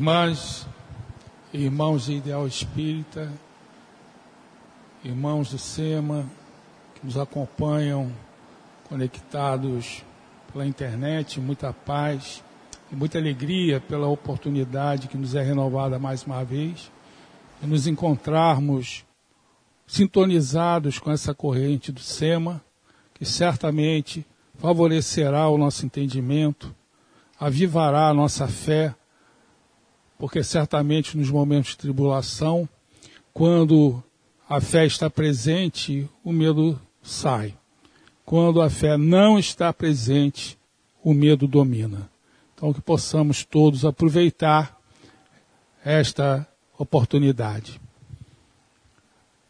Irmãs, irmãos de Ideal Espírita, irmãos do SEMA, que nos acompanham conectados pela internet, muita paz e muita alegria pela oportunidade que nos é renovada mais uma vez e nos encontrarmos sintonizados com essa corrente do SEMA, que certamente favorecerá o nosso entendimento, avivará a nossa fé, porque certamente nos momentos de tribulação, quando a fé está presente, o medo sai. Quando a fé não está presente, o medo domina. Então, que possamos todos aproveitar esta oportunidade.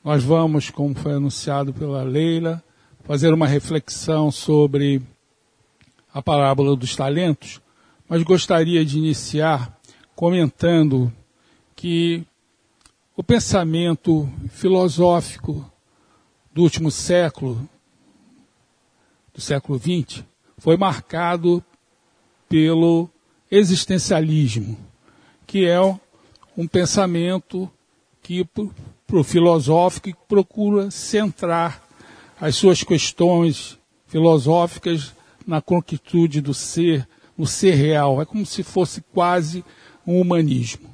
Nós vamos, como foi anunciado pela Leila, fazer uma reflexão sobre a parábola dos talentos, mas gostaria de iniciar comentando que o pensamento filosófico do último século, do século XX, foi marcado pelo existencialismo, que é um pensamento que para o filosófico procura centrar as suas questões filosóficas na concretude do ser, no ser real. É como se fosse quase um humanismo.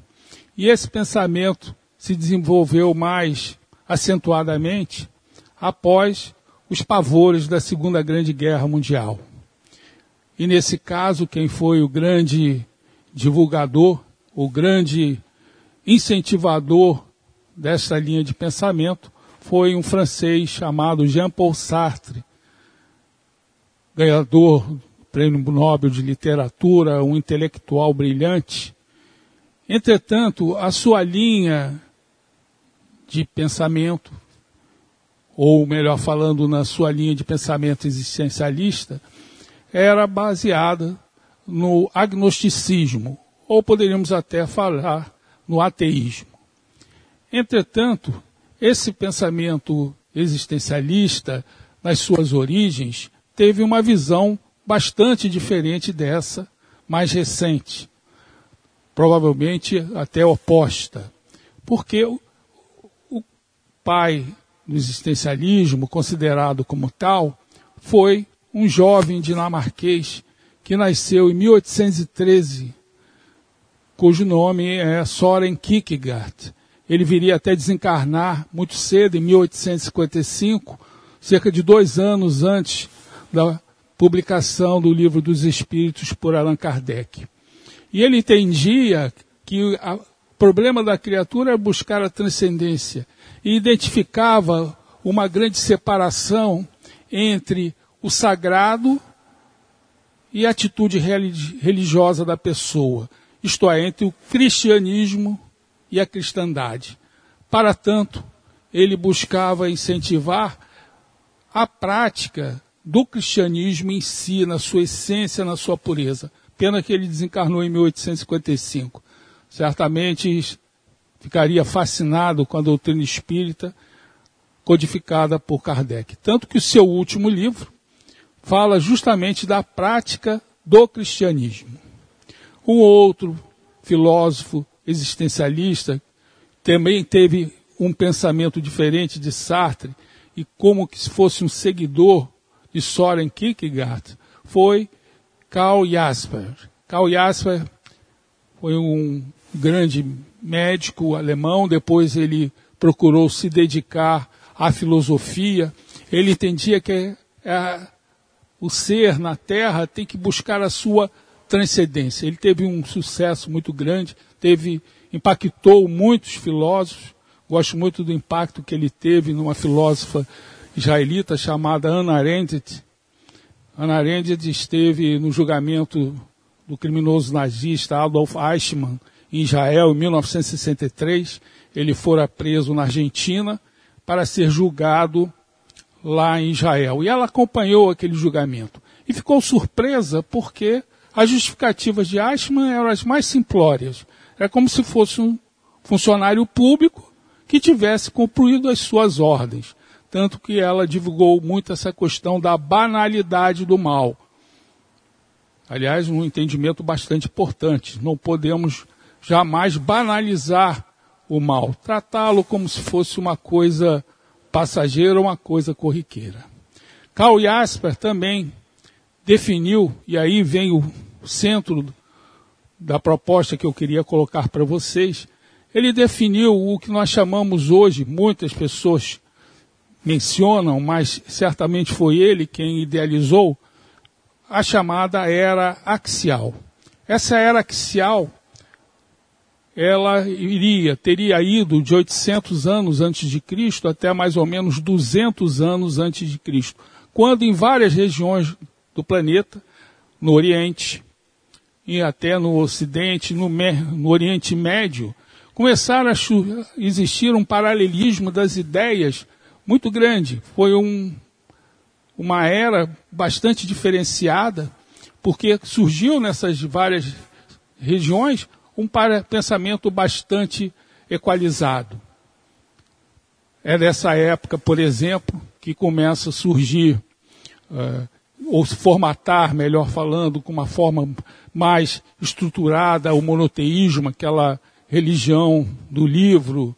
E esse pensamento se desenvolveu mais acentuadamente após os pavores da Segunda Grande Guerra Mundial. E nesse caso, quem foi o grande divulgador, o grande incentivador dessa linha de pensamento foi um francês chamado Jean-Paul Sartre, ganhador do Prêmio Nobel de Literatura, um intelectual brilhante. Entretanto, a sua linha de pensamento, ou melhor falando, na sua linha de pensamento existencialista, era baseada no agnosticismo, ou poderíamos até falar no ateísmo. Entretanto, esse pensamento existencialista, nas suas origens, teve uma visão bastante diferente dessa mais recente, provavelmente até oposta, porque o, pai do existencialismo, considerado como tal, foi um jovem dinamarquês que nasceu em 1813, cujo nome é Soren Kierkegaard. Ele viria até desencarnar muito cedo, em 1855, cerca de dois anos antes da publicação do Livro dos Espíritos por Allan Kardec. E ele entendia que o problema da criatura é buscar a transcendência e identificava uma grande separação entre o sagrado e a atitude religiosa da pessoa, isto é, entre o cristianismo e a cristandade. Para tanto, ele buscava incentivar a prática do cristianismo em si, na sua essência, na sua pureza. Pena que ele desencarnou em 1855. Certamente ficaria fascinado com a doutrina espírita codificada por Kardec. Tanto que o seu último livro, fala justamente da prática do cristianismo. Um outro filósofo existencialista também teve um pensamento diferente de Sartre e como que se fosse um seguidor de Soren Kierkegaard foi Karl Jasper. Karl Jasper foi um grande médico alemão, depois ele procurou se dedicar à filosofia. Ele entendia que a o ser na Terra tem que buscar a sua transcendência. Ele teve um sucesso muito grande, teve impactou muitos filósofos. Gosto muito do impacto que ele teve numa filósofa israelita chamada Anna Arendt. Anna Arendt esteve no julgamento do criminoso nazista Adolf Eichmann em Israel em 1963. Ele fora preso na Argentina para ser julgado lá em Israel. E ela acompanhou aquele julgamento. E ficou surpresa porque as justificativas de Eichmann eram as mais simplórias. É como se fosse um funcionário público que tivesse cumprido as suas ordens. Tanto que ela divulgou muito essa questão da banalidade do mal. Aliás, um entendimento bastante importante. Não podemos jamais banalizar o mal, tratá-lo como se fosse uma coisa passageira, uma coisa corriqueira. Karl Jasper também definiu, e aí vem o centro da proposta que eu queria colocar para vocês, ele definiu o que nós chamamos hoje, muitas pessoas mencionam, mas certamente foi ele quem idealizou, a chamada era axial. Essa era axial, ela iria, teria ido de 800 anos antes de Cristo até mais ou menos 200 anos antes de Cristo, quando em várias regiões do planeta, no Oriente e até no Ocidente, no, no Oriente Médio, começaram a existir um paralelismo das ideias muito grande. Foi um, uma era bastante diferenciada, porque surgiu nessas várias regiões um pensamento bastante equalizado. É dessa época, por exemplo, que começa a surgir, uh, ou se formatar, melhor falando, com uma forma mais estruturada, o monoteísmo, aquela religião do livro,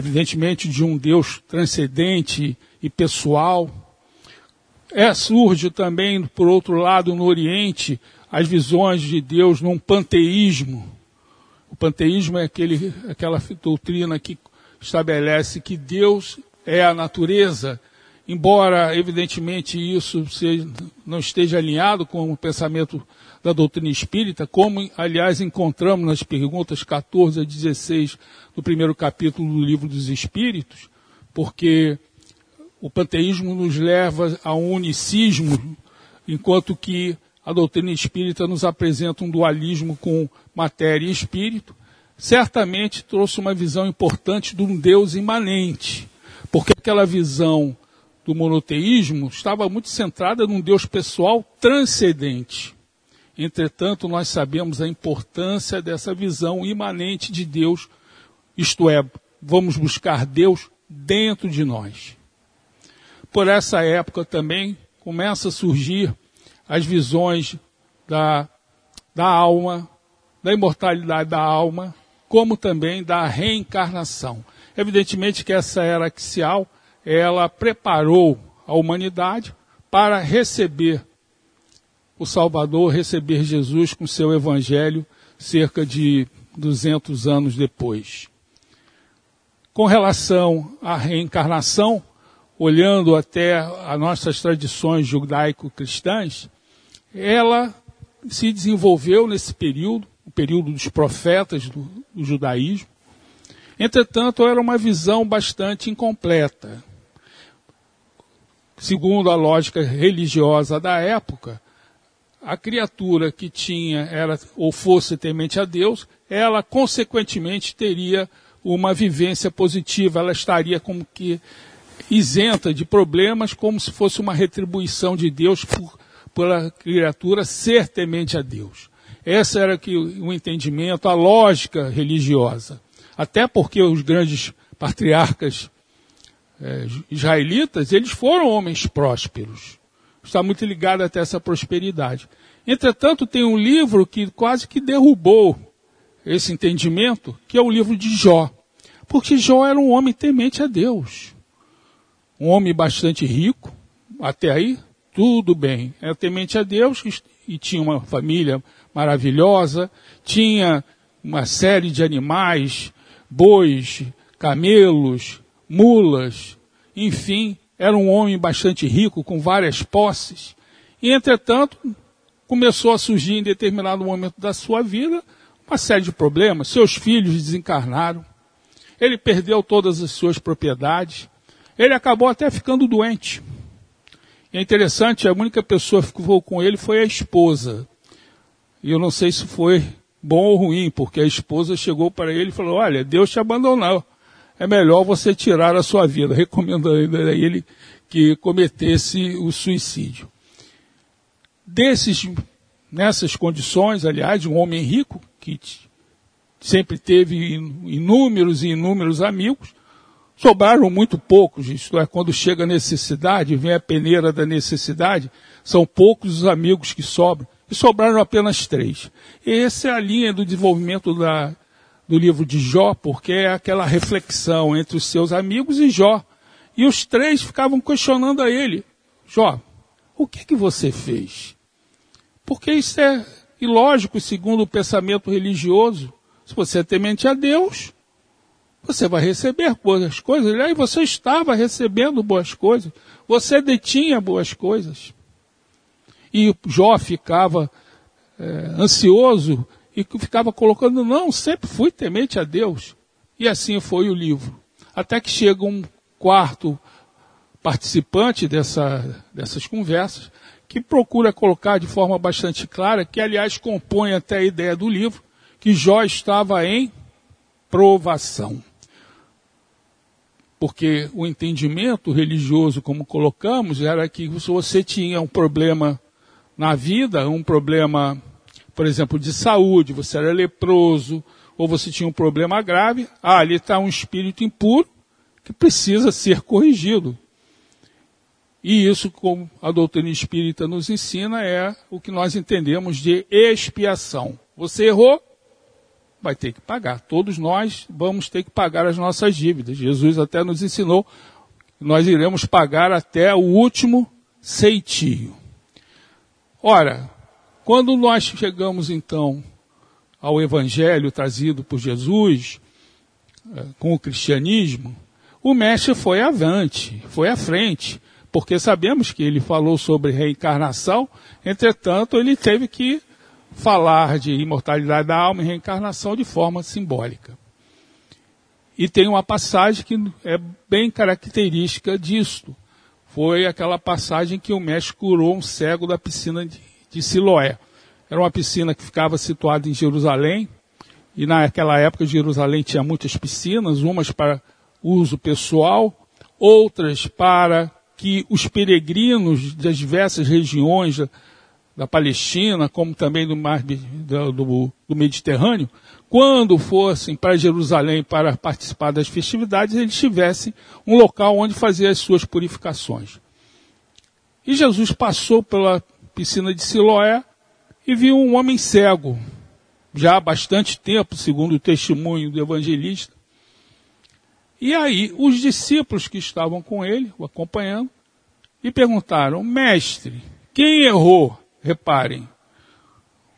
evidentemente de um Deus transcendente e pessoal. É, surge também, por outro lado, no Oriente, as visões de Deus num panteísmo. O panteísmo é aquele, aquela doutrina que estabelece que Deus é a natureza, embora, evidentemente, isso não esteja alinhado com o pensamento da doutrina espírita, como, aliás, encontramos nas perguntas 14 a 16 do primeiro capítulo do livro dos Espíritos, porque o panteísmo nos leva a um unicismo, enquanto que a doutrina espírita nos apresenta um dualismo com matéria e espírito, certamente trouxe uma visão importante de um Deus imanente, porque aquela visão do monoteísmo estava muito centrada num Deus pessoal transcendente. Entretanto, nós sabemos a importância dessa visão imanente de Deus, isto é, vamos buscar Deus dentro de nós. Por essa época também começa a surgir as visões da, da alma, da imortalidade da alma, como também da reencarnação. Evidentemente que essa era axial, ela preparou a humanidade para receber o Salvador receber Jesus com seu evangelho cerca de 200 anos depois. Com relação à reencarnação, olhando até as nossas tradições judaico-cristãs, ela se desenvolveu nesse período, o período dos profetas do, do judaísmo. Entretanto, era uma visão bastante incompleta. Segundo a lógica religiosa da época, a criatura que tinha era ou fosse temente a Deus, ela consequentemente teria uma vivência positiva, ela estaria como que isenta de problemas, como se fosse uma retribuição de Deus por, pela criatura ser temente a Deus. Essa era que o entendimento, a lógica religiosa. Até porque os grandes patriarcas eh, israelitas, eles foram homens prósperos está muito ligado até essa prosperidade. Entretanto, tem um livro que quase que derrubou esse entendimento, que é o livro de Jó. Porque Jó era um homem temente a Deus. Um homem bastante rico, até aí, tudo bem. Era temente a Deus e tinha uma família maravilhosa, tinha uma série de animais, bois, camelos, mulas, enfim, era um homem bastante rico, com várias posses, e entretanto começou a surgir em determinado momento da sua vida uma série de problemas. Seus filhos desencarnaram, ele perdeu todas as suas propriedades, ele acabou até ficando doente. E é interessante, a única pessoa que ficou com ele foi a esposa. E eu não sei se foi bom ou ruim, porque a esposa chegou para ele e falou: Olha, Deus te abandonou é melhor você tirar a sua vida, recomendando a ele que cometesse o suicídio. Desses, nessas condições, aliás, um homem rico, que sempre teve inúmeros e inúmeros amigos, sobraram muito poucos, isto é, quando chega a necessidade, vem a peneira da necessidade, são poucos os amigos que sobram. e sobraram apenas três. Essa é a linha do desenvolvimento da, do livro de Jó, porque é aquela reflexão entre os seus amigos e Jó. E os três ficavam questionando a ele: Jó, o que que você fez? Porque isso é ilógico segundo o pensamento religioso. Se você é temente a Deus, você vai receber boas coisas. E aí você estava recebendo boas coisas. Você detinha boas coisas. E Jó ficava é, ansioso e ficava colocando, não, sempre fui temente a Deus. E assim foi o livro. Até que chega um quarto participante dessa, dessas conversas, que procura colocar de forma bastante clara, que aliás compõe até a ideia do livro, que Jó estava em provação. Porque o entendimento religioso, como colocamos, era que se você tinha um problema na vida, um problema, por exemplo, de saúde, você era leproso, ou você tinha um problema grave, ah, ali está um espírito impuro que precisa ser corrigido. E isso, como a doutrina espírita nos ensina, é o que nós entendemos de expiação. Você errou, vai ter que pagar. Todos nós vamos ter que pagar as nossas dívidas. Jesus até nos ensinou que nós iremos pagar até o último ceitio. Ora, quando nós chegamos então ao evangelho trazido por Jesus, eh, com o cristianismo, o mestre foi avante, foi à frente porque sabemos que ele falou sobre reencarnação, entretanto, ele teve que falar de imortalidade da alma e reencarnação de forma simbólica. E tem uma passagem que é bem característica disto. Foi aquela passagem que o mestre curou um cego da piscina de, de Siloé. Era uma piscina que ficava situada em Jerusalém, e naquela época Jerusalém tinha muitas piscinas, umas para uso pessoal, outras para que os peregrinos das diversas regiões da, Palestina, como também do mar do, do, do Mediterrâneo, quando fossem para Jerusalém para participar das festividades, eles tivessem um local onde fazer as suas purificações. E Jesus passou pela piscina de Siloé e viu um homem cego, já há bastante tempo, segundo o testemunho do evangelista, e aí, os discípulos que estavam com ele, o acompanhando, e perguntaram: Mestre, quem errou? Reparem,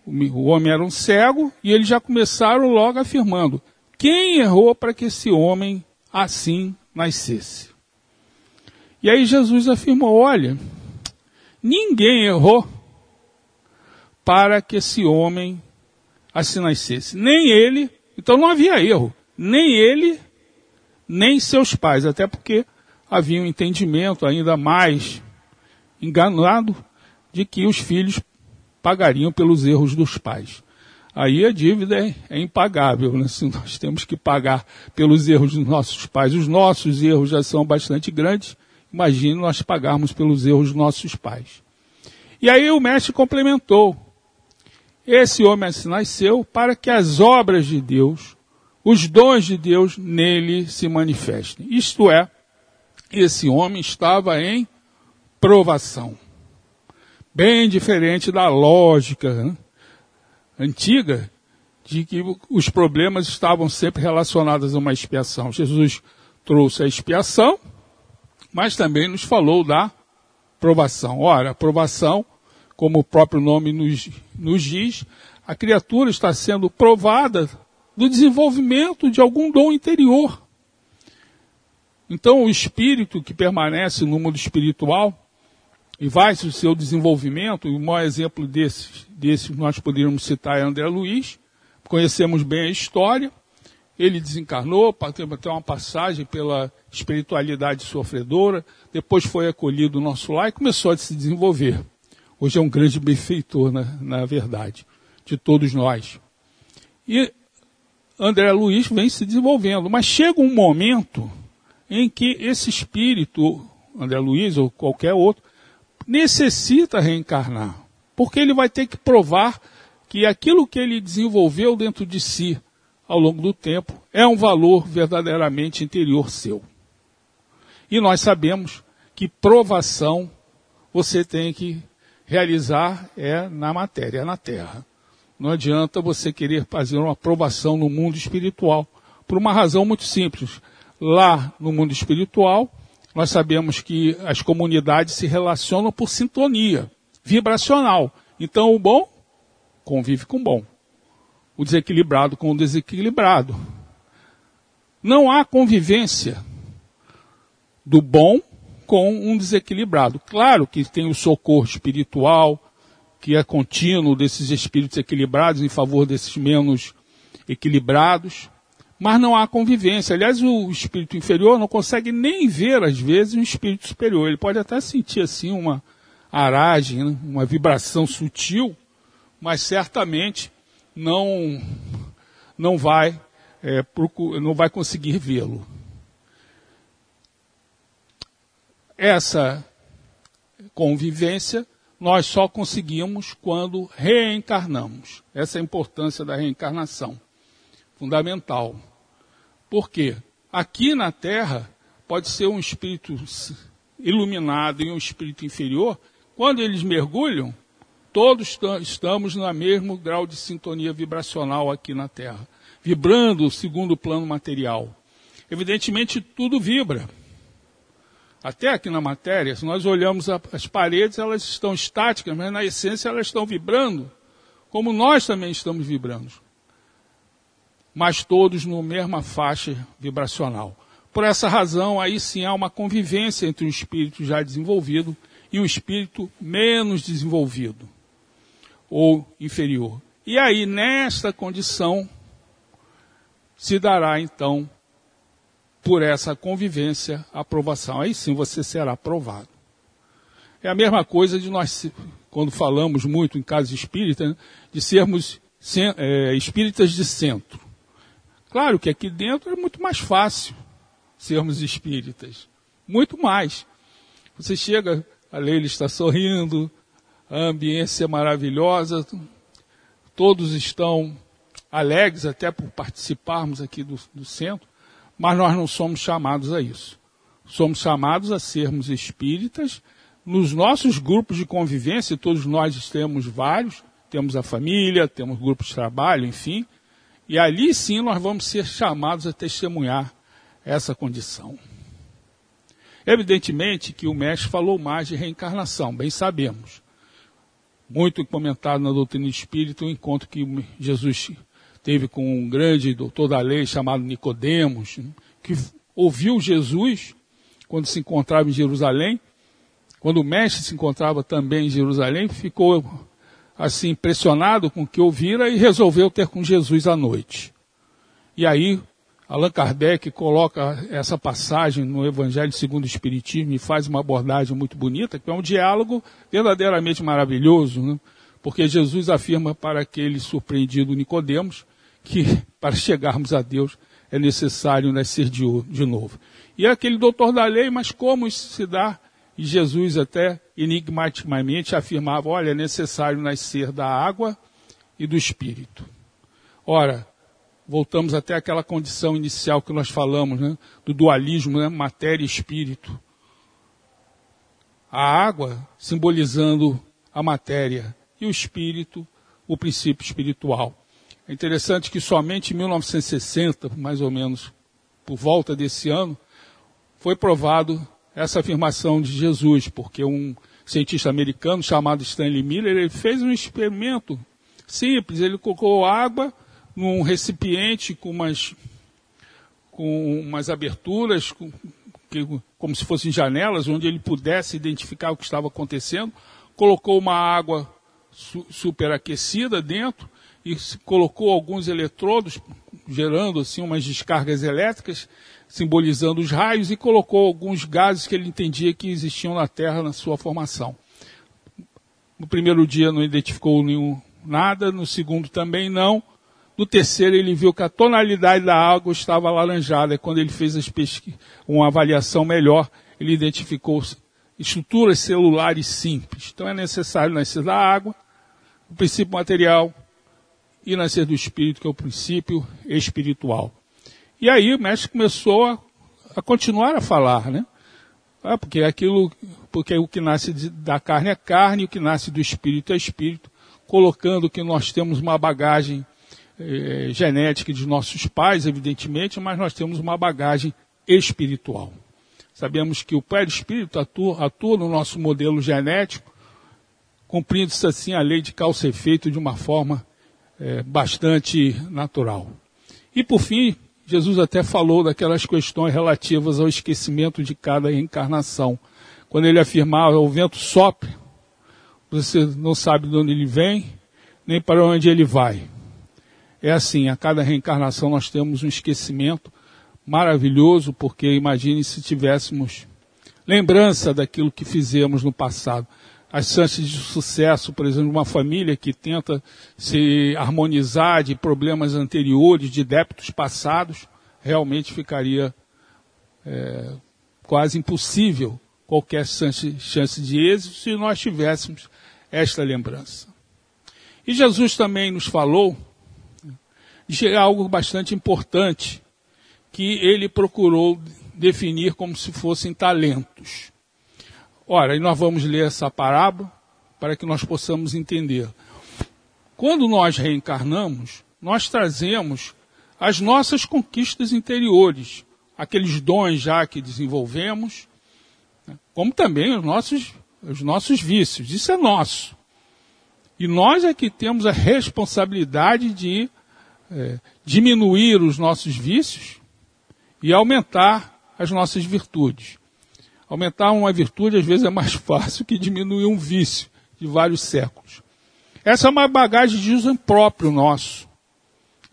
o homem era um cego e eles já começaram logo afirmando: quem errou para que esse homem assim nascesse? E aí Jesus afirmou: olha, ninguém errou para que esse homem assim nascesse. Nem ele, então não havia erro. Nem ele, nem seus pais, até porque havia um entendimento ainda mais enganado de que os filhos pagariam pelos erros dos pais. Aí a dívida é, é impagável, né? Se nós temos que pagar pelos erros dos nossos pais, os nossos erros já são bastante grandes, imagine nós pagarmos pelos erros dos nossos pais. E aí o mestre complementou. Esse homem assim nasceu para que as obras de Deus os dons de Deus nele se manifestem. Isto é, esse homem estava em provação. Bem diferente da lógica né, antiga de que os problemas estavam sempre relacionados a uma expiação. Jesus trouxe a expiação, mas também nos falou da provação. Ora, a provação, como o próprio nome nos, nos diz, a criatura está sendo provada do desenvolvimento de algum dom interior. Então, o espírito que permanece no mundo espiritual e vai o seu desenvolvimento, e o maior exemplo desses, desses nós poderíamos citar é André Luiz, conhecemos bem a história, ele desencarnou, tem uma passagem pela espiritualidade sofredora, depois foi acolhido no nosso lar e começou a se desenvolver. Hoje é um grande benfeitor, na, na verdade, de todos nós. E André Luiz vem se desenvolvendo. Mas chega um momento em que esse espírito, André Luiz ou qualquer outro, necessita reencarnar. Porque ele vai ter que provar que aquilo que ele desenvolveu dentro de si ao longo do tempo é um valor verdadeiramente interior seu. E nós sabemos que provação você tem que realizar é na matéria, é na terra. Não adianta você querer fazer uma aprovação no mundo espiritual, por uma razão muito simples. Lá no mundo espiritual, nós sabemos que as comunidades se relacionam por sintonia vibracional. Então o bom convive com o bom, o desequilibrado com o desequilibrado. Não há convivência do bom com um desequilibrado. Claro que tem o socorro espiritual, que é contínuo desses espíritos equilibrados em favor desses menos equilibrados, mas não há convivência. Aliás, o espírito inferior não consegue nem ver, às vezes, um espírito superior. Ele pode até sentir, assim, uma aragem, né? uma vibração sutil, mas certamente não, não vai, é, não vai conseguir vê-lo. Essa convivência nós só conseguimos quando reencarnamos. Essa é a importância da reencarnação. Fundamental. Por quê? Aqui na Terra pode ser um espírito iluminado e um espírito inferior. Quando eles mergulham, todos estamos no mesmo grau de sintonia vibracional aqui na Terra, vibrando segundo o plano material. Evidentemente, tudo vibra até aqui na matéria, se nós olhamos as paredes, elas estão estáticas, mas na essência elas estão vibrando, como nós também estamos vibrando. Mas todos na mesma faixa vibracional. Por essa razão, aí sim há uma convivência entre um espírito já desenvolvido e um espírito menos desenvolvido ou inferior. E aí, nesta condição, se dará então por essa convivência, aprovação. Aí sim você será aprovado. É a mesma coisa de nós, quando falamos muito em casos espíritas, né, de sermos é, espíritas de centro. Claro que aqui dentro é muito mais fácil sermos espíritas. Muito mais. Você chega, a Leila está sorrindo, a ambiência é maravilhosa, todos estão alegres até por participarmos aqui do, do centro mas nós não somos chamados a isso. Somos chamados a sermos espíritas. Nos nossos grupos de convivência, todos nós temos vários, temos a família, temos grupos de trabalho, enfim, e ali sim nós vamos ser chamados a testemunhar essa condição. Evidentemente que o mestre falou mais de reencarnação, bem sabemos. Muito comentado na doutrina espírita o encontro que Jesus teve com um grande doutor da lei chamado Nicodemos, que ouviu Jesus quando se encontrava em Jerusalém, quando o mestre se encontrava também em Jerusalém, ficou assim impressionado com o que ouvira e resolveu ter com Jesus à noite. E aí Allan Kardec coloca essa passagem no Evangelho segundo o Espiritismo e faz uma abordagem muito bonita, que é um diálogo verdadeiramente maravilhoso, né? porque Jesus afirma para aquele surpreendido Nicodemos que para chegarmos a Deus é necessário nascer de, de novo. E é aquele doutor da lei, mas como isso se dá? E Jesus até enigmaticamente afirmava, olha, é necessário nascer da água e do Espírito. Ora, voltamos até aquela condição inicial que nós falamos, né? do dualismo, né? matéria e espírito. A água simbolizando a matéria e o espírito, o princípio espiritual. É interessante que somente em 1960, mais ou menos por volta desse ano, foi provado essa afirmação de Jesus, porque um cientista americano chamado Stanley Miller ele fez um experimento simples. Ele colocou água num recipiente com umas, com umas aberturas, com, que, como se fossem janelas, onde ele pudesse identificar o que estava acontecendo. Colocou uma água su, superaquecida dentro e colocou alguns eletrodos, gerando assim umas descargas elétricas, simbolizando os raios, e colocou alguns gases que ele entendia que existiam na Terra na sua formação. No primeiro dia não identificou nenhum nada, no segundo também não. No terceiro ele viu que a tonalidade da água estava alaranjada. E quando ele fez uma avaliação melhor, ele identificou estruturas celulares simples. Então é necessário nascer da água, o princípio material, e nascer do Espírito, que é o princípio espiritual. E aí o mestre começou a, a continuar a falar, né? Ah, porque aquilo, porque o que nasce da carne é carne, o que nasce do espírito é espírito, colocando que nós temos uma bagagem eh, genética de nossos pais, evidentemente, mas nós temos uma bagagem espiritual. Sabemos que o perispírito atua, atua no nosso modelo genético, cumprindo-se assim a lei de causa e efeito de uma forma eh, bastante natural. E por fim, Jesus até falou daquelas questões relativas ao esquecimento de cada reencarnação. Quando ele afirmava, o vento sopra, você não sabe de onde ele vem, nem para onde ele vai. É assim, a cada reencarnação nós temos um esquecimento maravilhoso, porque imagine se tivéssemos lembrança daquilo que fizemos no passado. As chances de sucesso, por exemplo, de uma família que tenta se harmonizar de problemas anteriores, de débitos passados, realmente ficaria é, quase impossível qualquer chance, chance de êxito se nós tivéssemos esta lembrança. E Jesus também nos falou de algo bastante importante que ele procurou definir como se fossem talentos. Ora, e nós vamos ler essa parábola para que nós possamos entender. Quando nós reencarnamos, nós trazemos as nossas conquistas interiores, aqueles dons já que desenvolvemos, né, como também os nossos, os nossos vícios. Isso é nosso. E nós é que temos a responsabilidade de é, diminuir os nossos vícios e aumentar as nossas virtudes. Aumentar uma virtude às vezes é mais fácil que diminuir um vício de vários séculos. Essa é uma bagagem de uso próprio nosso,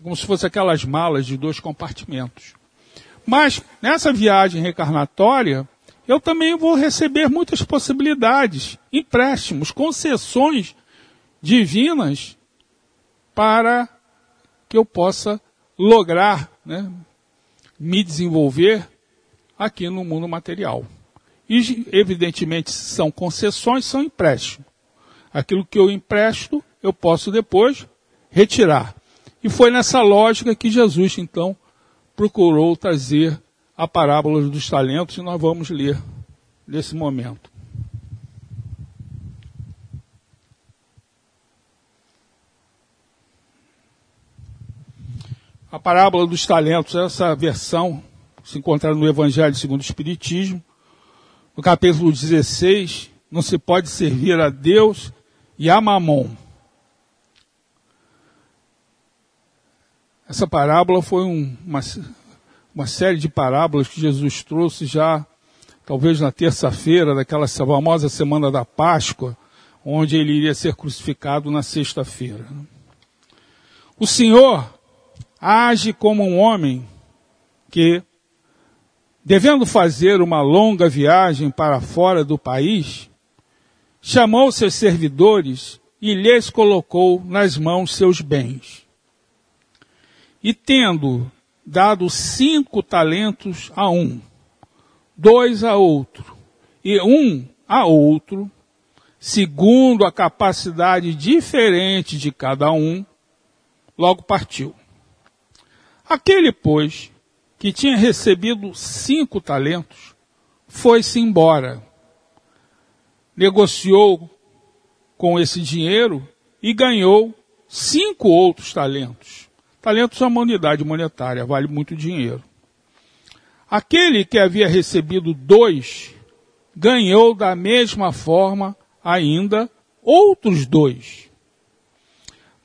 como se fosse aquelas malas de dois compartimentos. Mas nessa viagem reencarnatória, eu também vou receber muitas possibilidades, empréstimos, concessões divinas para que eu possa lograr né, me desenvolver aqui no mundo material. E, evidentemente, são concessões, são empréstimos. Aquilo que eu empresto, eu posso depois retirar. E foi nessa lógica que Jesus, então, procurou trazer a parábola dos talentos, e nós vamos ler nesse momento. A parábola dos talentos, essa versão se encontra no Evangelho segundo o Espiritismo, no capítulo 16, não se pode servir a Deus e a Mamon. Essa parábola foi um, uma, uma série de parábolas que Jesus trouxe já, talvez na terça-feira, daquela famosa semana da Páscoa, onde ele iria ser crucificado na sexta-feira. O Senhor age como um homem que, devendo fazer uma longa viagem para fora do país, chamou seus servidores e lhes colocou nas mãos seus bens. E tendo dado cinco talentos a um, dois a outro e um a outro, segundo a capacidade diferente de cada um, logo partiu. Aquele, pois, que tinha recebido cinco talentos, foi-se embora. Negociou com esse dinheiro e ganhou cinco outros talentos. Talentos é uma unidade monetária, vale muito dinheiro. Aquele que havia recebido dois, ganhou da mesma forma ainda outros dois.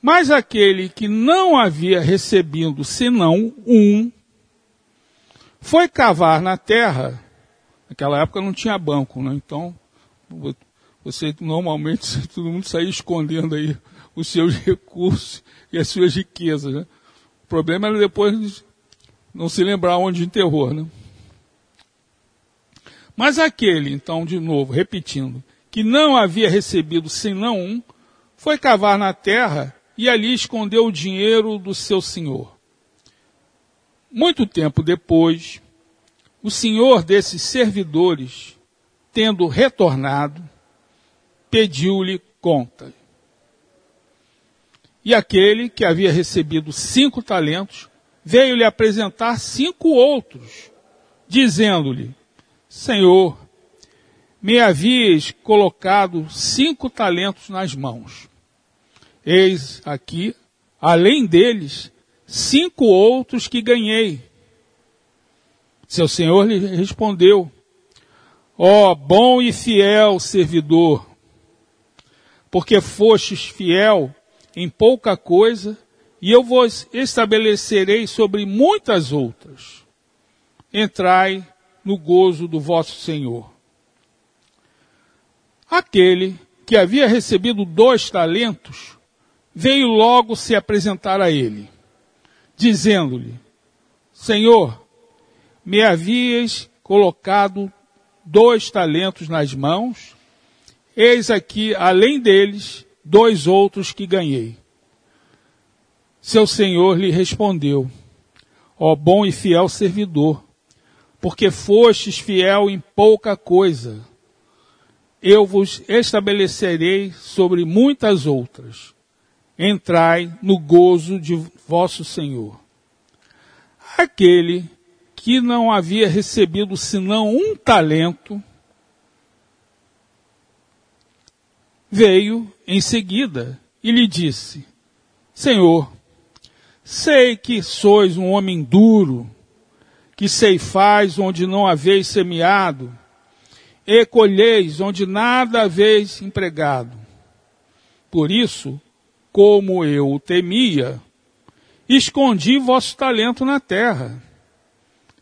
Mas aquele que não havia recebido senão um, foi cavar na terra. Naquela época não tinha banco, né? Então, você normalmente todo mundo saía escondendo aí os seus recursos e as suas riquezas, né? O problema era depois não se lembrar onde enterrou, né? Mas aquele, então, de novo, repetindo, que não havia recebido senão um, foi cavar na terra e ali escondeu o dinheiro do seu senhor. Muito tempo depois, o senhor desses servidores, tendo retornado, pediu-lhe conta. E aquele que havia recebido cinco talentos veio lhe apresentar cinco outros, dizendo-lhe: Senhor, me havias colocado cinco talentos nas mãos. Eis aqui, além deles, cinco outros que ganhei. Seu senhor lhe respondeu, ó oh, bom e fiel servidor, porque fostes fiel em pouca coisa, e eu vos estabelecerei sobre muitas outras. Entrai no gozo do vosso Senhor. Aquele que havia recebido dois talentos veio logo se apresentar a ele, dizendo-lhe: Senhor, me havias colocado dois talentos nas mãos, eis aqui, além deles, dois outros que ganhei. Seu senhor lhe respondeu: Ó bom e fiel servidor, porque fostes fiel em pouca coisa, eu vos estabelecerei sobre muitas outras. Entrai no gozo de vosso Senhor. Aquele que não havia recebido senão um talento, veio em seguida e lhe disse: Senhor, sei que sois um homem duro, que ceifais onde não haveis semeado, e colheis onde nada haveis empregado. Por isso, como eu o temia, escondi vosso talento na terra.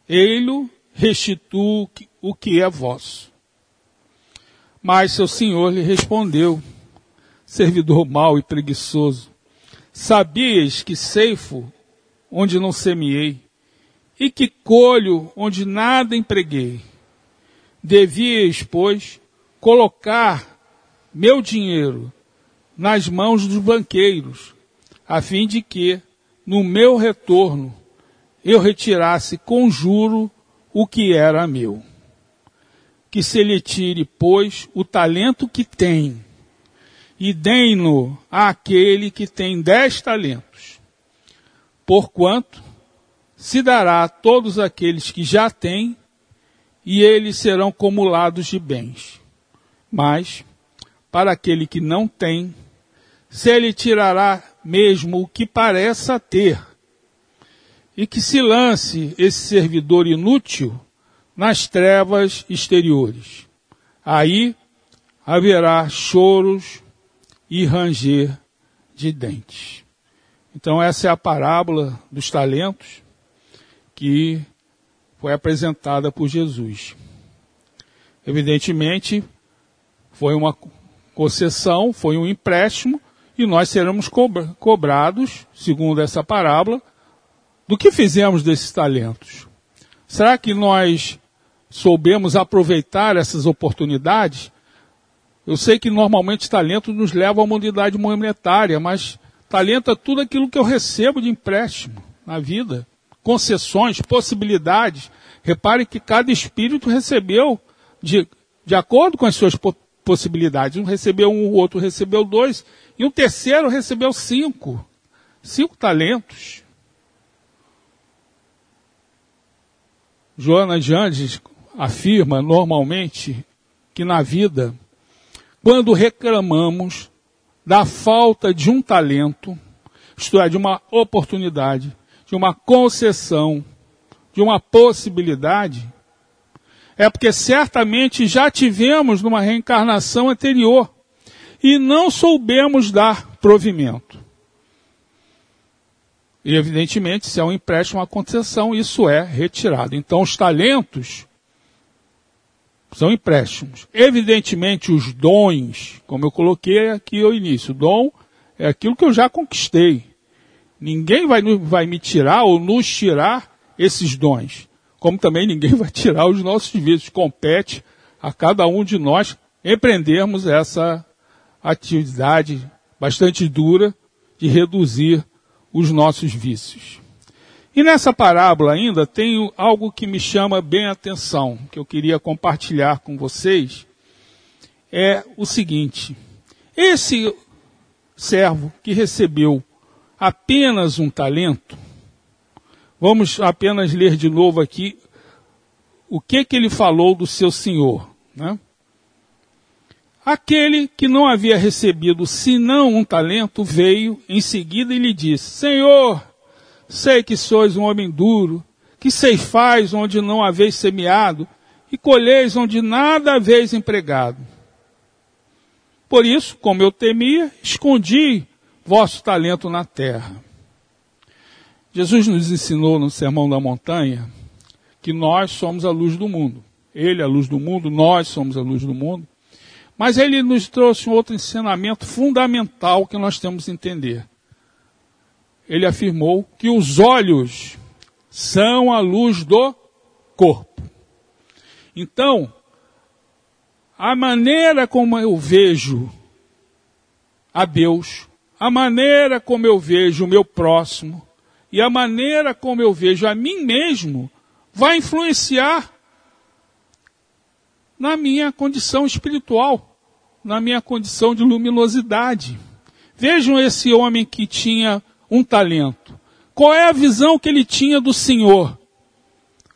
Ele restituo o que é vosso. Mas seu senhor lhe respondeu, servidor mau e preguiçoso, sabias que ceifo onde não semeei, e que colho onde nada empreguei. Devias, pois, colocar meu dinheiro nas mãos dos banqueiros, a fim de que, no meu retorno, eu retirasse com juro o que era meu. Que se lhe tire, pois, o talento que tem, e deem-no àquele que tem dez talentos. Porquanto se dará a todos aqueles que já têm, e eles serão acumulados de bens. Mas, para aquele que não tem, se ele tirará mesmo o que pareça ter, e que se lance esse servidor inútil nas trevas exteriores. Aí haverá choros e ranger de dentes. Então essa é a parábola dos talentos que foi apresentada por Jesus. Evidentemente, foi uma concessão, foi um empréstimo, e nós seremos cobrados, segundo essa parábola, do que fizemos desses talentos? Será que nós soubemos aproveitar essas oportunidades? Eu sei que normalmente talento nos leva a uma unidade monetária, mas talento é tudo aquilo que eu recebo de empréstimo na vida. Concessões, possibilidades. Repare que cada espírito recebeu de, de acordo com as suas possibilidades. Um recebeu um, o outro recebeu dois, e um terceiro recebeu cinco. Cinco talentos. Joana de Andes afirma normalmente que na vida, quando reclamamos da falta de um talento, isto é, de uma oportunidade, de uma concessão, de uma possibilidade, é porque certamente já tivemos numa reencarnação anterior e não soubemos dar provimento. E, evidentemente, se é um empréstimo, uma concessão, isso é retirado. Então, os talentos são empréstimos. Evidentemente, os dons, como eu coloquei aqui ao início, dom é aquilo que eu já conquistei. Ninguém vai, vai me tirar ou nos tirar esses dons. Como também ninguém vai tirar os nossos vícios. Compete a cada um de nós empreendermos essa atividade bastante dura de reduzir os nossos vícios. E nessa parábola ainda tem algo que me chama bem a atenção, que eu queria compartilhar com vocês, é o seguinte: esse servo que recebeu apenas um talento, vamos apenas ler de novo aqui o que que ele falou do seu senhor, né? Aquele que não havia recebido senão um talento veio em seguida e lhe disse: Senhor, sei que sois um homem duro, que ceifais onde não haveis semeado e colheis onde nada haveis empregado. Por isso, como eu temia, escondi vosso talento na terra. Jesus nos ensinou no Sermão da Montanha que nós somos a luz do mundo. Ele é a luz do mundo, nós somos a luz do mundo. Mas ele nos trouxe um outro ensinamento fundamental que nós temos que entender. Ele afirmou que os olhos são a luz do corpo. Então, a maneira como eu vejo a Deus, a maneira como eu vejo o meu próximo e a maneira como eu vejo a mim mesmo vai influenciar na minha condição espiritual, na minha condição de luminosidade. Vejam esse homem que tinha um talento. Qual é a visão que ele tinha do Senhor?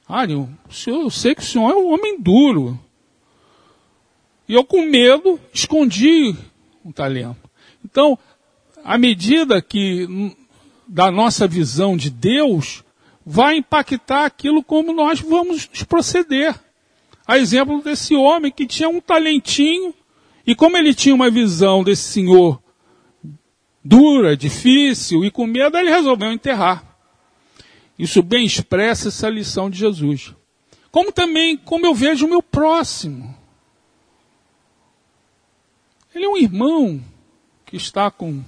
Ah, eu, eu sei que o Senhor é um homem duro. E eu, com medo, escondi um talento. Então, à medida que da nossa visão de Deus, vai impactar aquilo como nós vamos nos proceder. A exemplo desse homem que tinha um talentinho, e como ele tinha uma visão desse senhor dura, difícil e com medo, ele resolveu enterrar. Isso bem expressa essa lição de Jesus. Como também, como eu vejo o meu próximo. Ele é um irmão que está com,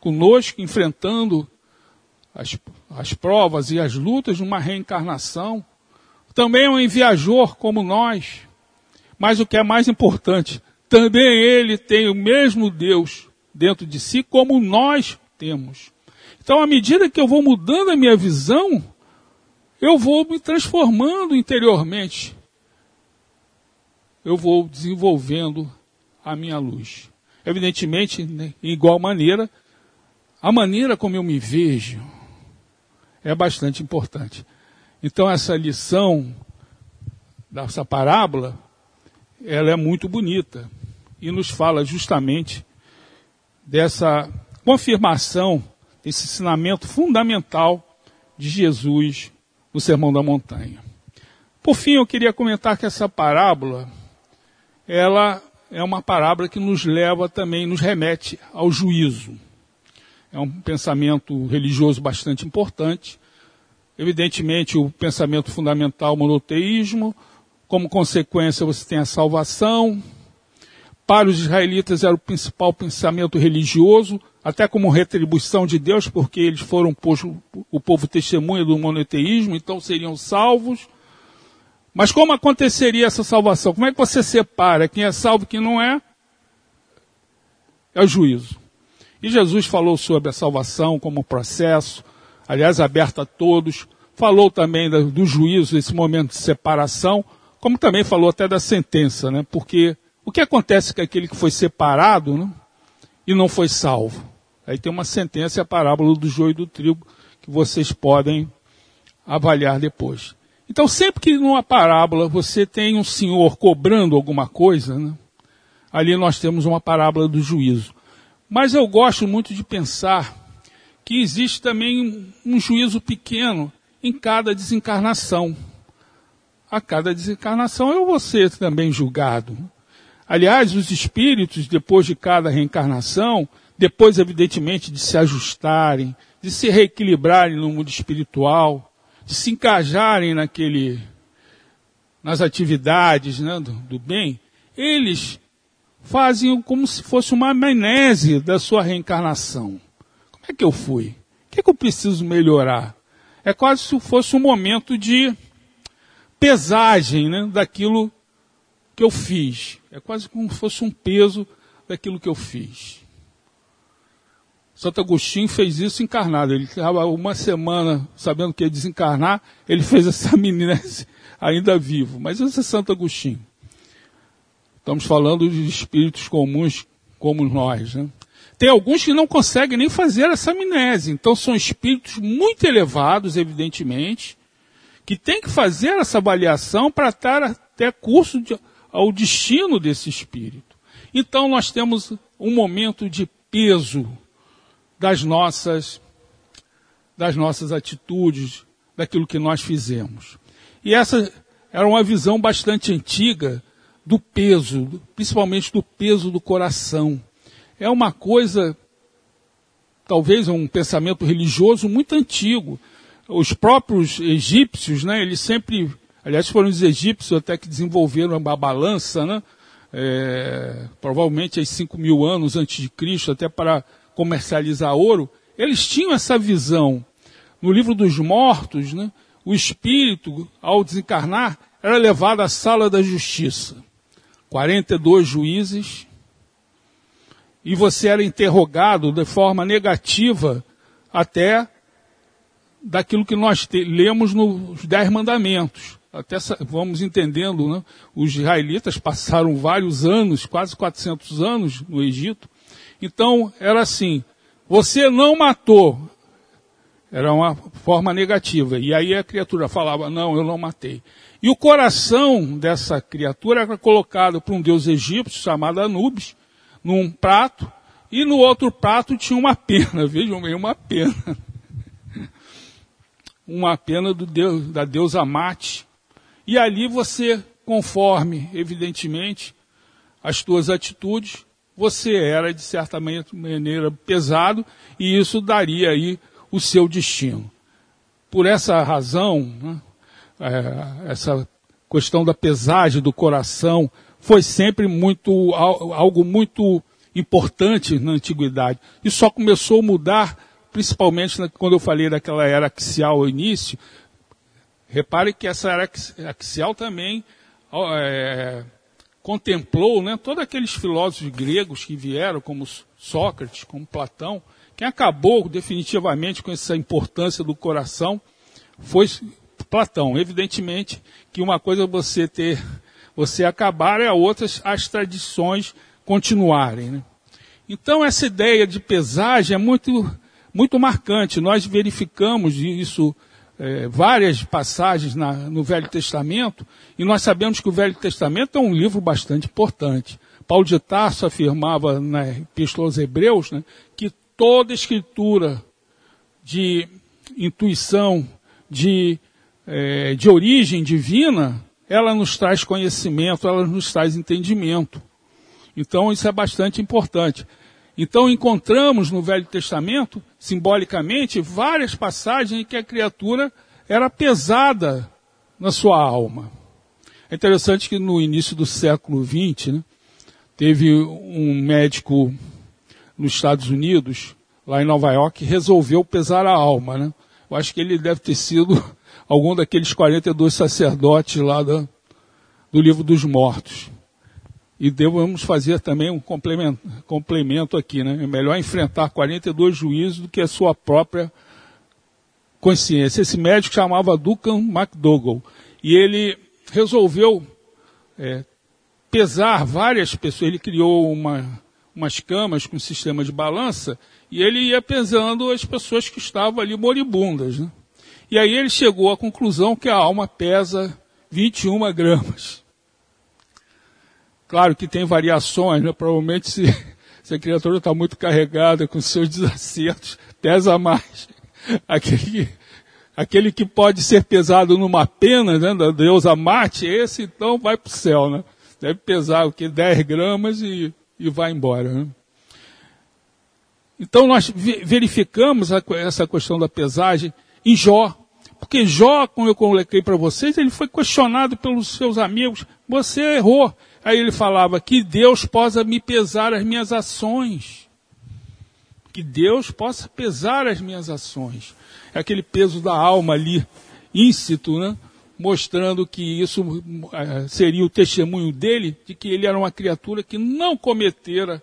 conosco, enfrentando as, as provas e as lutas de uma reencarnação. Também é um viajor como nós. Mas o que é mais importante, também ele tem o mesmo Deus dentro de si como nós temos. Então, à medida que eu vou mudando a minha visão, eu vou me transformando interiormente. Eu vou desenvolvendo a minha luz. Evidentemente, né, em igual maneira, a maneira como eu me vejo é bastante importante. Então, essa lição dessa parábola, ela é muito bonita e nos fala justamente dessa confirmação, desse ensinamento fundamental de Jesus no Sermão da Montanha. Por fim, eu queria comentar que essa parábola, ela é uma parábola que nos leva também, nos remete ao juízo. É um pensamento religioso bastante importante. Evidentemente, o pensamento fundamental monoteísmo. Como consequência, você tem a salvação. Para os israelitas era o principal pensamento religioso, até como retribuição de Deus, porque eles foram o povo testemunha do monoteísmo, então seriam salvos. Mas como aconteceria essa salvação? Como é que você separa quem é salvo e quem não é? É o juízo. E Jesus falou sobre a salvação como processo, aliás, aberto a todos. Falou também do juízo, esse momento de separação, como também falou até da sentença, né? Porque o que acontece com aquele que foi separado né? e não foi salvo? Aí tem uma sentença, a parábola do joio e do trigo, que vocês podem avaliar depois. Então, sempre que numa parábola você tem um senhor cobrando alguma coisa, né, ali nós temos uma parábola do juízo. Mas eu gosto muito de pensar que existe também um juízo pequeno em cada desencarnação. A cada desencarnação eu vou ser também julgado. Aliás, os espíritos, depois de cada reencarnação, depois, evidentemente, de se ajustarem, de se reequilibrarem no mundo espiritual, de se encajarem naquele, nas atividades né, do, do bem, eles fazem como se fosse uma amnese da sua reencarnação. Como é que eu fui? O que, é que eu preciso melhorar? É quase se fosse um momento de pesagem né, daquilo que eu fiz. É quase como se fosse um peso daquilo que eu fiz. Santo Agostinho fez isso encarnado. Ele estava uma semana sabendo que ia desencarnar, ele fez essa amnésia ainda vivo. Mas isso é Santo Agostinho. Estamos falando de espíritos comuns como nós. Né? Tem alguns que não conseguem nem fazer essa amnésia. Então são espíritos muito elevados, evidentemente, que têm que fazer essa avaliação para estar até curso de, ao destino desse espírito. Então nós temos um momento de peso das nossas das nossas atitudes, daquilo que nós fizemos. E essa era uma visão bastante antiga do peso, principalmente do peso do coração. É uma coisa, talvez um pensamento religioso muito antigo. Os próprios egípcios, né, eles sempre, aliás, foram os egípcios até que desenvolveram a balança, né, é, provavelmente há 5 mil anos antes de Cristo, até para comercializar ouro, eles tinham essa visão. No livro dos mortos, né, o espírito, ao desencarnar, era levado à sala da justiça. 42 juízes, e você era interrogado de forma negativa até daquilo que nós lemos nos Dez Mandamentos. Até vamos entendendo, né? os israelitas passaram vários anos, quase 400 anos no Egito. Então, era assim, você não matou. Era uma forma negativa. E aí a criatura falava, não, eu não matei. E o coração dessa criatura era colocado para um deus egípcio chamado Anubis, num prato, e no outro prato tinha uma pena, vejam bem, uma pena. Uma pena do deus, da deusa Mate. E ali você, conforme, evidentemente, as tuas atitudes, você era, de certa maneira, pesado, e isso daria aí o seu destino. Por essa razão, né, é, essa questão da pesagem do coração foi sempre muito algo muito importante na antiguidade. E só começou a mudar, principalmente quando eu falei daquela era axial ao início. Repare que essa era axial também é, contemplou né, todos aqueles filósofos gregos que vieram, como Sócrates, como Platão. Quem acabou definitivamente com essa importância do coração foi Platão. Evidentemente que uma coisa é você ter você acabar e a outras as tradições continuarem. Né? Então essa ideia de pesagem é muito, muito marcante. Nós verificamos isso é, várias passagens na, no Velho Testamento e nós sabemos que o Velho Testamento é um livro bastante importante. Paulo de Tarso afirmava na Epístola aos Hebreus né, que toda escritura de intuição, de, é, de origem divina, ela nos traz conhecimento, ela nos traz entendimento. Então isso é bastante importante. Então encontramos no Velho Testamento, simbolicamente, várias passagens em que a criatura era pesada na sua alma. É interessante que no início do século XX, né, teve um médico nos Estados Unidos, lá em Nova York, resolveu pesar a alma. Né? Eu acho que ele deve ter sido algum daqueles 42 sacerdotes lá da, do livro dos mortos. E devemos fazer também um complemento, complemento aqui, né? É melhor enfrentar 42 juízes do que a sua própria consciência. Esse médico chamava Duncan McDougall. E ele resolveu é, pesar várias pessoas. Ele criou uma, umas camas com sistema de balança e ele ia pesando as pessoas que estavam ali moribundas. Né? E aí ele chegou à conclusão que a alma pesa 21 gramas. Claro que tem variações, né? provavelmente se, se a criatura está muito carregada com seus desacertos, pesa mais. Aquele, aquele que pode ser pesado numa pena, né, da deusa Marte, esse então vai para o céu, né? Deve pesar o que 10 gramas e, e vai embora. Né? Então nós verificamos essa questão da pesagem em Jó. Porque Jó, como eu coloquei para vocês, ele foi questionado pelos seus amigos. Você errou. Aí ele falava que Deus possa me pesar as minhas ações. Que Deus possa pesar as minhas ações. É aquele peso da alma ali, íncito, né? Mostrando que isso eh, seria o testemunho dele de que ele era uma criatura que não cometera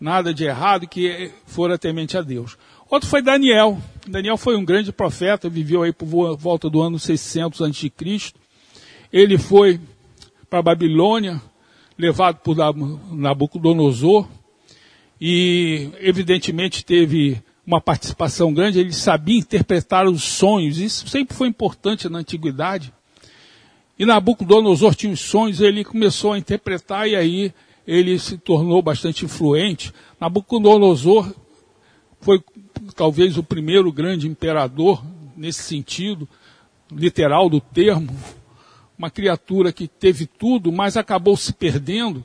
nada de errado, que fora temente a Deus. Outro foi Daniel. Daniel foi um grande profeta, viveu aí por volta do ano 600 a.C. Ele foi para a Babilônia, levado por Nabucodonosor, e evidentemente teve uma participação grande, ele sabia interpretar os sonhos, isso sempre foi importante na antiguidade. E Nabucodonosor tinha os sonhos, ele começou a interpretar e aí ele se tornou bastante influente. Nabucodonosor foi talvez o primeiro grande imperador nesse sentido literal do termo, uma criatura que teve tudo, mas acabou se perdendo.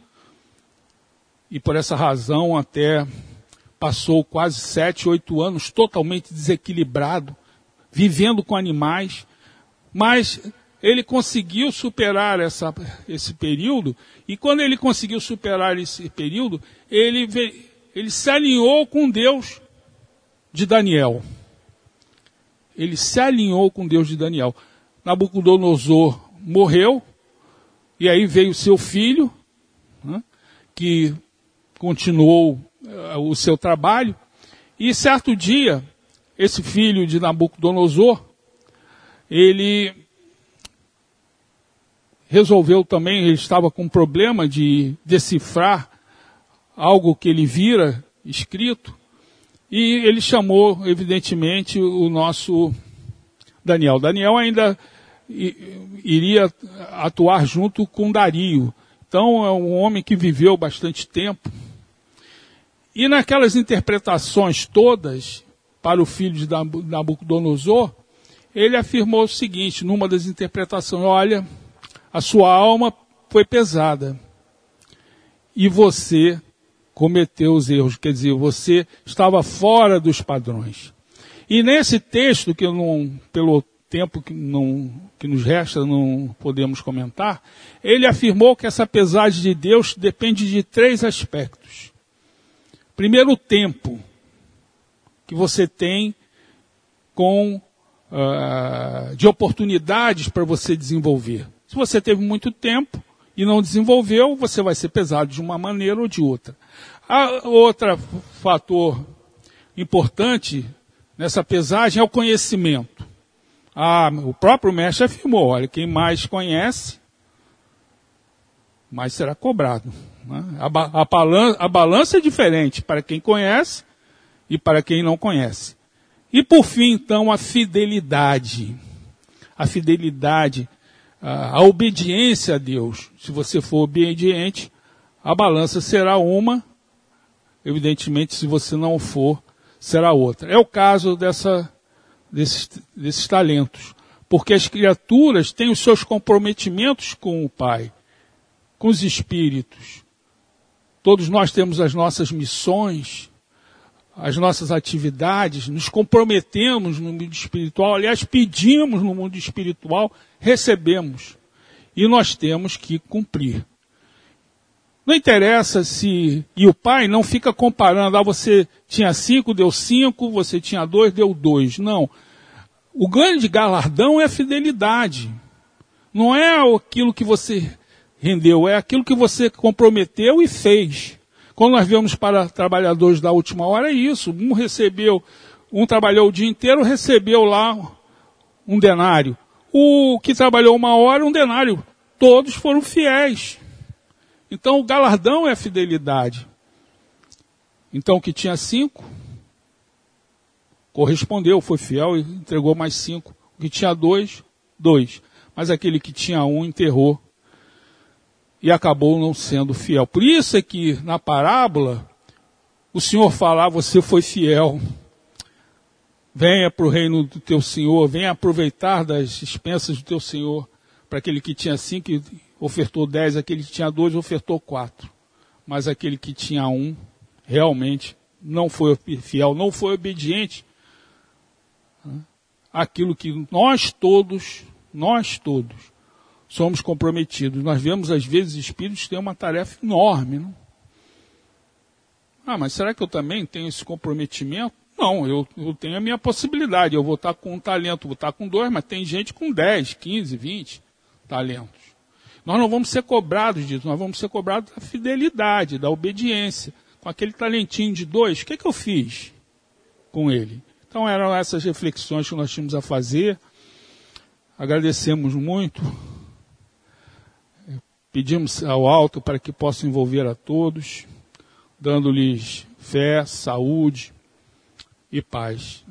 E por essa razão até passou quase sete, oito anos totalmente desequilibrado, vivendo com animais, mas ele conseguiu superar essa, esse período, e quando ele conseguiu superar esse período, ele, ele se alinhou com Deus de Daniel. Ele se alinhou com Deus de Daniel. Nabucodonosor morreu, e aí veio seu filho, né, que continuou uh, o seu trabalho, e certo dia, esse filho de Nabucodonosor, ele resolveu também, ele estava com problema de decifrar algo que ele vira escrito, e ele chamou, evidentemente, o nosso Daniel. Daniel ainda iria atuar junto com Dario. Então é um homem que viveu bastante tempo. E naquelas interpretações todas para o filho de Nabucodonosor, ele afirmou o seguinte, numa das interpretações, olha, a sua alma foi pesada. E você cometeu os erros, quer dizer, você estava fora dos padrões. E nesse texto, que não, pelo tempo que, não, que nos resta não podemos comentar, ele afirmou que essa pesagem de Deus depende de três aspectos. Primeiro, o tempo que você tem com uh, de oportunidades para você desenvolver. Se você teve muito tempo e não desenvolveu, você vai ser pesado de uma maneira ou de outra. A outro fator importante nessa pesagem é o conhecimento. Ah, o próprio mestre afirmou, olha, quem mais conhece, mais será cobrado. Né? A, a, balança, a balança é diferente para quem conhece e para quem não conhece. E por fim, então, a fidelidade. A fidelidade a, obediência a Deus. Se você for obediente, a balança será uma, evidentemente, se você não for, será outra. É o caso dessa, desses, desses talentos. Porque as criaturas têm os seus comprometimentos com o Pai, com os espíritos. Todos nós temos as nossas missões, as nossas atividades, nos comprometemos no mundo espiritual, aliás, pedimos no mundo espiritual, recebemos. E nós temos que cumprir. Não interessa se. E o pai não fica comparando, ah, você tinha cinco, deu cinco, você tinha dois, deu dois. Não. O grande galardão é a fidelidade. Não é aquilo que você rendeu, é aquilo que você comprometeu e fez. Quando nós vemos para trabalhadores da última hora, é isso. Um recebeu, um trabalhou o dia inteiro, recebeu lá um denário. O que trabalhou uma hora, um denário. Todos foram fiéis. Então o galardão é a fidelidade. Então o que tinha cinco, correspondeu, foi fiel e entregou mais cinco. O que tinha dois, dois. Mas aquele que tinha um enterrou e acabou não sendo fiel. Por isso é que na parábola o Senhor fala: você foi fiel. Venha para o reino do teu Senhor, venha aproveitar das expensas do teu Senhor. Para aquele que tinha cinco, ofertou dez, aquele que tinha dois, ofertou quatro. Mas aquele que tinha um, realmente não foi fiel, não foi obediente aquilo que nós todos, nós todos, somos comprometidos. Nós vemos, às vezes, espíritos que têm uma tarefa enorme. Não? Ah, mas será que eu também tenho esse comprometimento? Não, eu, eu tenho a minha possibilidade. Eu vou estar com um talento, vou estar com dois, mas tem gente com 10, 15, 20 talentos. Nós não vamos ser cobrados disso, nós vamos ser cobrados da fidelidade, da obediência. Com aquele talentinho de dois, o que, é que eu fiz com ele? Então eram essas reflexões que nós tínhamos a fazer. Agradecemos muito Pedimos ao alto para que possa envolver a todos, dando-lhes fé, saúde e paz.